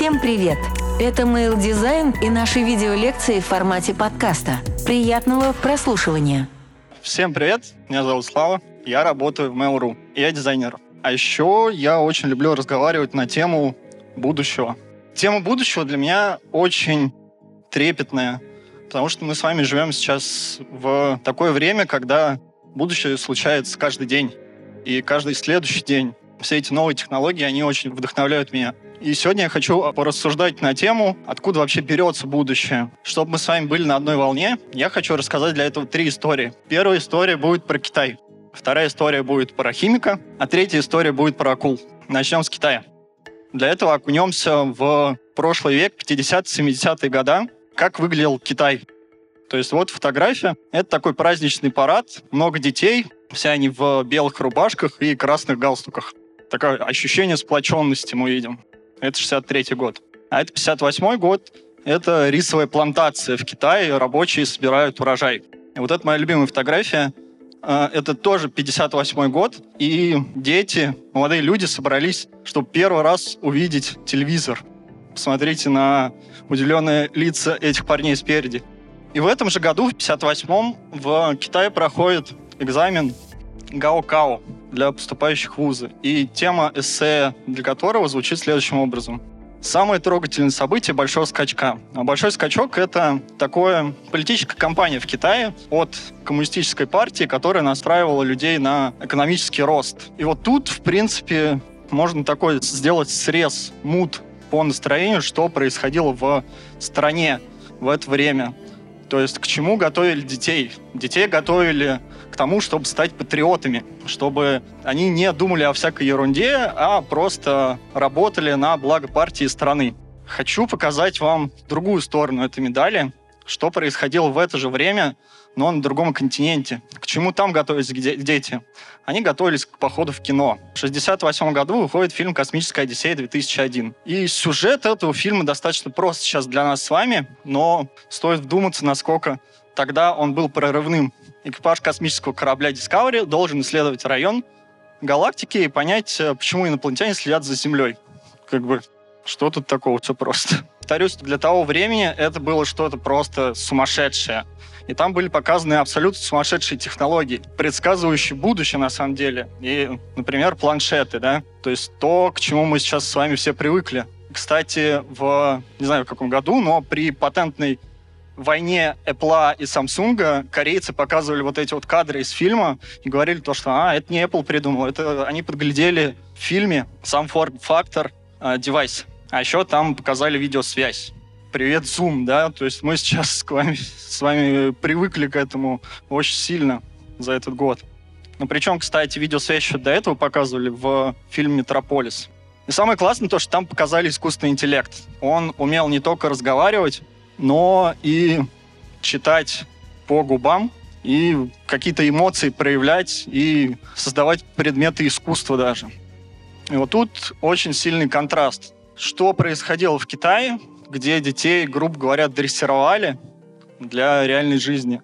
Всем привет! Это Mail Design и наши видеолекции в формате подкаста. Приятного прослушивания! Всем привет! Меня зовут Слава. Я работаю в Mail.ru. Я дизайнер. А еще я очень люблю разговаривать на тему будущего. Тема будущего для меня очень трепетная, потому что мы с вами живем сейчас в такое время, когда будущее случается каждый день и каждый следующий день. Все эти новые технологии, они очень вдохновляют меня. И сегодня я хочу порассуждать на тему, откуда вообще берется будущее. Чтобы мы с вами были на одной волне, я хочу рассказать для этого три истории. Первая история будет про Китай. Вторая история будет про химика, а третья история будет про акул. Начнем с Китая. Для этого окунемся в прошлый век, 50-70-е годы. Как выглядел Китай? То есть вот фотография. Это такой праздничный парад. Много детей. Все они в белых рубашках и красных галстуках. Такое ощущение сплоченности мы видим. Это 63 год. А это 58 год. Это рисовая плантация в Китае. Рабочие собирают урожай. И вот это моя любимая фотография. А, это тоже 58 год. И дети, молодые люди собрались, чтобы первый раз увидеть телевизор. Посмотрите на удивленные лица этих парней спереди. И в этом же году, в 58-м, в Китае проходит экзамен Гао-Као для поступающих в вузы. И тема эссе для которого звучит следующим образом. Самое трогательное событие большого скачка. А большой скачок — это такое политическая кампания в Китае от коммунистической партии, которая настраивала людей на экономический рост. И вот тут, в принципе, можно такой сделать срез, мут по настроению, что происходило в стране в это время. То есть к чему готовили детей? Детей готовили тому, чтобы стать патриотами, чтобы они не думали о всякой ерунде, а просто работали на благо партии и страны. Хочу показать вам другую сторону этой медали, что происходило в это же время но на другом континенте. К чему там готовились дети? Они готовились к походу в кино. В 1968 году выходит фильм «Космическая Одиссея-2001». И сюжет этого фильма достаточно прост сейчас для нас с вами, но стоит вдуматься, насколько тогда он был прорывным. Экипаж космического корабля Discovery должен исследовать район галактики и понять, э, почему инопланетяне следят за Землей. Как бы, что тут такого? Все просто. Повторюсь, для того времени это было что-то просто сумасшедшее. И там были показаны абсолютно сумасшедшие технологии, предсказывающие будущее на самом деле. И, например, планшеты, да, то есть то, к чему мы сейчас с вами все привыкли. Кстати, в, не знаю, в каком году, но при патентной войне Apple и Samsung корейцы показывали вот эти вот кадры из фильма и говорили то, что а, это не Apple придумал, это они подглядели в фильме сам форм-фактор э, девайс. А еще там показали видеосвязь привет, Zoom, да, то есть мы сейчас с вами, с вами привыкли к этому очень сильно за этот год. Но причем, кстати, видеосвязь еще до этого показывали в фильме «Метрополис». И самое классное то, что там показали искусственный интеллект. Он умел не только разговаривать, но и читать по губам, и какие-то эмоции проявлять, и создавать предметы искусства даже. И вот тут очень сильный контраст. Что происходило в Китае где детей, грубо говоря, дрессировали для реальной жизни.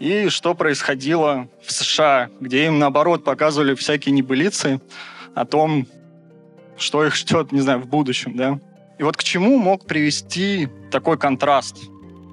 И что происходило в США, где им, наоборот, показывали всякие небылицы о том, что их ждет, не знаю, в будущем, да. И вот к чему мог привести такой контраст?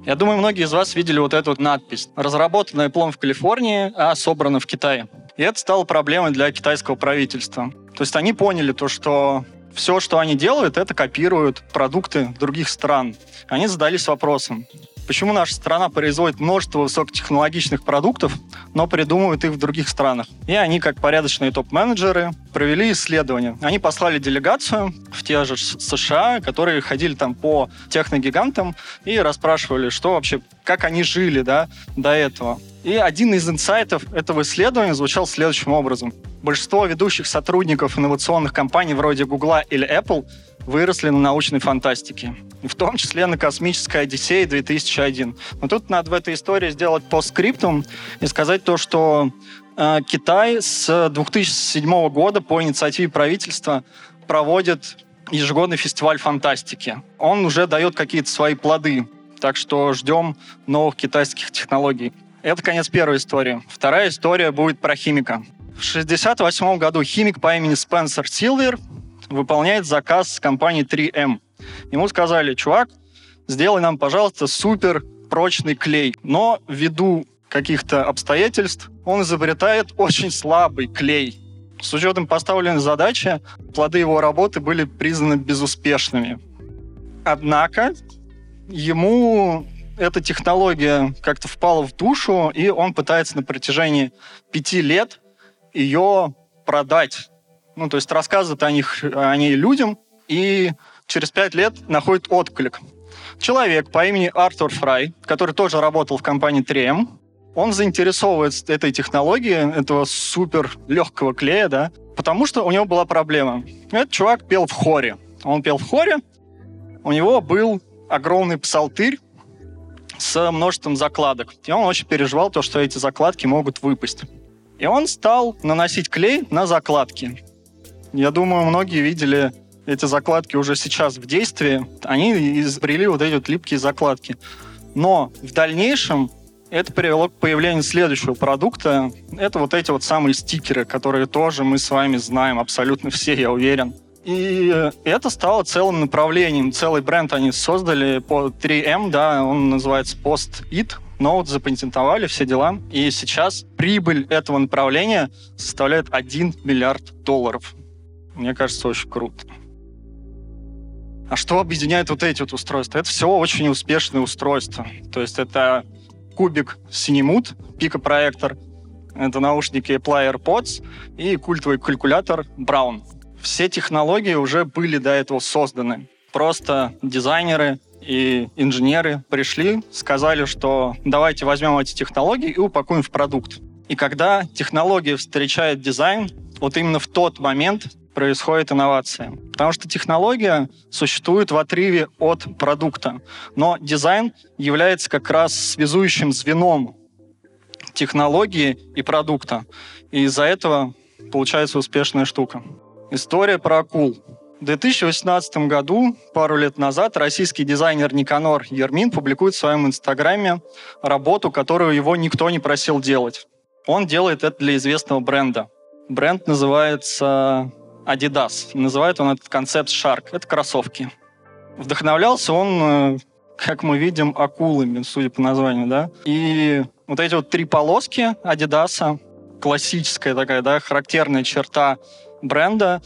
Я думаю, многие из вас видели вот эту вот надпись. Разработанная Apple в Калифорнии, а собрана в Китае. И это стало проблемой для китайского правительства. То есть они поняли то, что все, что они делают, это копируют продукты других стран. Они задались вопросом, почему наша страна производит множество высокотехнологичных продуктов, но придумывает их в других странах. И они, как порядочные топ-менеджеры, провели исследование. Они послали делегацию в те же США, которые ходили там по техногигантам и расспрашивали, что вообще, как они жили да, до этого. И один из инсайтов этого исследования звучал следующим образом. Большинство ведущих сотрудников инновационных компаний вроде Google или Apple выросли на научной фантастике. В том числе на космической Одиссее 2001. Но тут надо в этой истории сделать постскриптум и сказать то, что э, Китай с 2007 года по инициативе правительства проводит ежегодный фестиваль фантастики. Он уже дает какие-то свои плоды. Так что ждем новых китайских технологий. Это конец первой истории. Вторая история будет про химика. В 1968 году химик по имени Спенсер Силвер выполняет заказ с компании 3M. Ему сказали, чувак, сделай нам, пожалуйста, супер прочный клей. Но ввиду каких-то обстоятельств он изобретает очень слабый клей. С учетом поставленной задачи, плоды его работы были признаны безуспешными. Однако ему эта технология как-то впала в душу, и он пытается на протяжении пяти лет ее продать. Ну, то есть рассказывает о, них, о ней людям, и через пять лет находит отклик. Человек по имени Артур Фрай, который тоже работал в компании 3M, он заинтересовывается этой технологией, этого супер легкого клея, да, потому что у него была проблема. Этот чувак пел в хоре. Он пел в хоре, у него был огромный псалтырь с множеством закладок. И он очень переживал то, что эти закладки могут выпасть. И он стал наносить клей на закладки. Я думаю, многие видели эти закладки уже сейчас в действии. Они изобрели вот эти вот липкие закладки. Но в дальнейшем это привело к появлению следующего продукта. Это вот эти вот самые стикеры, которые тоже мы с вами знаем абсолютно все, я уверен. И это стало целым направлением. Целый бренд они создали по 3M, да, он называется Post-It. Ноут запатентовали, все дела. И сейчас прибыль этого направления составляет 1 миллиард долларов. Мне кажется, очень круто. А что объединяет вот эти вот устройства? Это все очень успешные устройства. То есть это кубик Cinemood, пика-проектор, это наушники Apple AirPods и культовый калькулятор Brown. Все технологии уже были до этого созданы. Просто дизайнеры и инженеры пришли, сказали, что давайте возьмем эти технологии и упакуем в продукт. И когда технология встречает дизайн, вот именно в тот момент происходит инновация. Потому что технология существует в отрыве от продукта. Но дизайн является как раз связующим звеном технологии и продукта. И из-за этого получается успешная штука. История про акул. В 2018 году, пару лет назад, российский дизайнер Никанор Ермин публикует в своем инстаграме работу, которую его никто не просил делать. Он делает это для известного бренда. Бренд называется Adidas. Называет он этот концепт Shark. Это кроссовки. Вдохновлялся он, э, как мы видим, акулами, судя по названию, да. И вот эти вот три полоски Adidas, классическая такая, да, характерная черта бренда,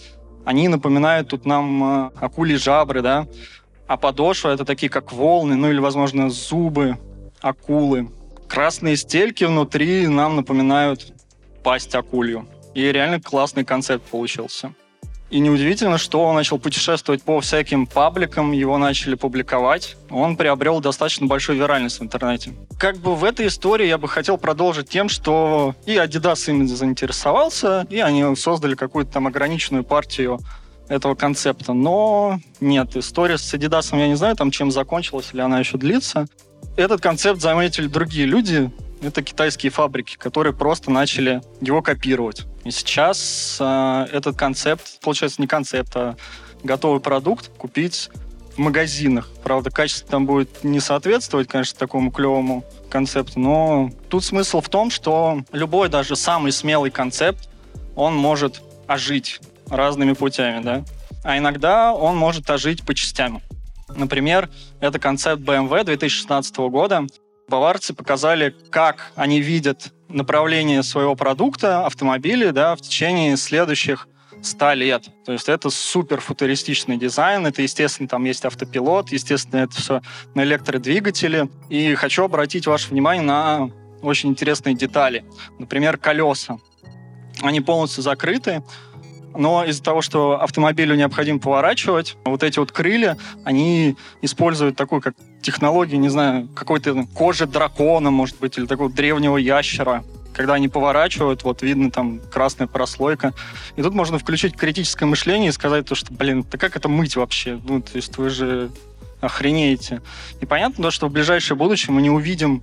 они напоминают тут нам э, акули жабры, да. А подошва это такие, как волны, ну или, возможно, зубы акулы. Красные стельки внутри нам напоминают пасть акулью. И реально классный концепт получился. И неудивительно, что он начал путешествовать по всяким пабликам, его начали публиковать. Он приобрел достаточно большую виральность в интернете. Как бы в этой истории я бы хотел продолжить тем, что и Adidas ими заинтересовался, и они создали какую-то там ограниченную партию этого концепта. Но нет, история с Adidas, я не знаю, там чем закончилась, или она еще длится. Этот концепт заметили другие люди, это китайские фабрики, которые просто начали его копировать. И сейчас э, этот концепт, получается не концепт, а готовый продукт купить в магазинах. Правда, качество там будет не соответствовать, конечно, такому клевому концепту, но тут смысл в том, что любой, даже самый смелый концепт, он может ожить разными путями, да. А иногда он может ожить по частям. Например, это концепт BMW 2016 года, баварцы показали, как они видят направление своего продукта, автомобиля, да, в течение следующих 100 лет. То есть это супер футуристичный дизайн, это, естественно, там есть автопилот, естественно, это все на электродвигателе. И хочу обратить ваше внимание на очень интересные детали. Например, колеса. Они полностью закрыты, но из-за того, что автомобилю необходимо поворачивать, вот эти вот крылья, они используют такую как технологию, не знаю, какой-то кожи дракона, может быть, или такого древнего ящера. Когда они поворачивают, вот видно там красная прослойка. И тут можно включить критическое мышление и сказать то, что, блин, да как это мыть вообще? Ну, то есть вы же охренеете. И понятно, то, что в ближайшее будущее мы не увидим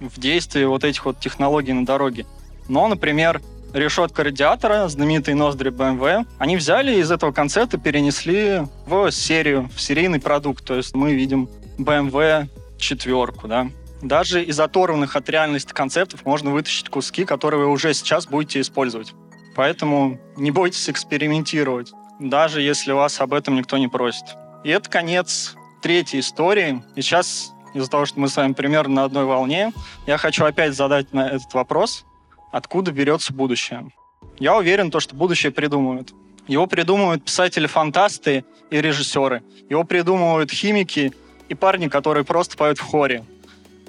в действии вот этих вот технологий на дороге. Но, например, решетка радиатора, знаменитые ноздри BMW, они взяли из этого концепта, перенесли в серию, в серийный продукт. То есть мы видим BMW четверку, да. Даже из оторванных от реальности концептов можно вытащить куски, которые вы уже сейчас будете использовать. Поэтому не бойтесь экспериментировать, даже если вас об этом никто не просит. И это конец третьей истории. И сейчас, из-за того, что мы с вами примерно на одной волне, я хочу опять задать на этот вопрос, откуда берется будущее. Я уверен, то, что будущее придумывают. Его придумывают писатели-фантасты и режиссеры. Его придумывают химики и парни, которые просто поют в хоре.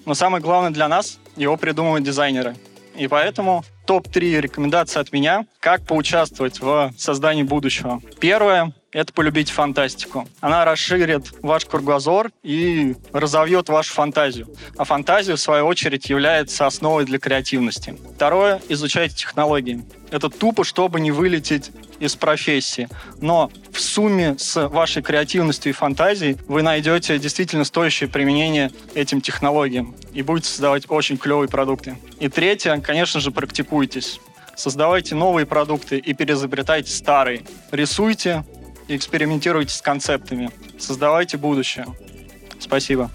Но самое главное для нас, его придумывают дизайнеры. И поэтому топ-3 рекомендации от меня, как поучаствовать в создании будущего. Первое это полюбить фантастику. Она расширит ваш кругозор и разовьет вашу фантазию. А фантазия, в свою очередь, является основой для креативности. Второе – изучайте технологии. Это тупо, чтобы не вылететь из профессии. Но в сумме с вашей креативностью и фантазией вы найдете действительно стоящее применение этим технологиям и будете создавать очень клевые продукты. И третье, конечно же, практикуйтесь. Создавайте новые продукты и переизобретайте старые. Рисуйте, экспериментируйте с концептами. Создавайте будущее. Спасибо.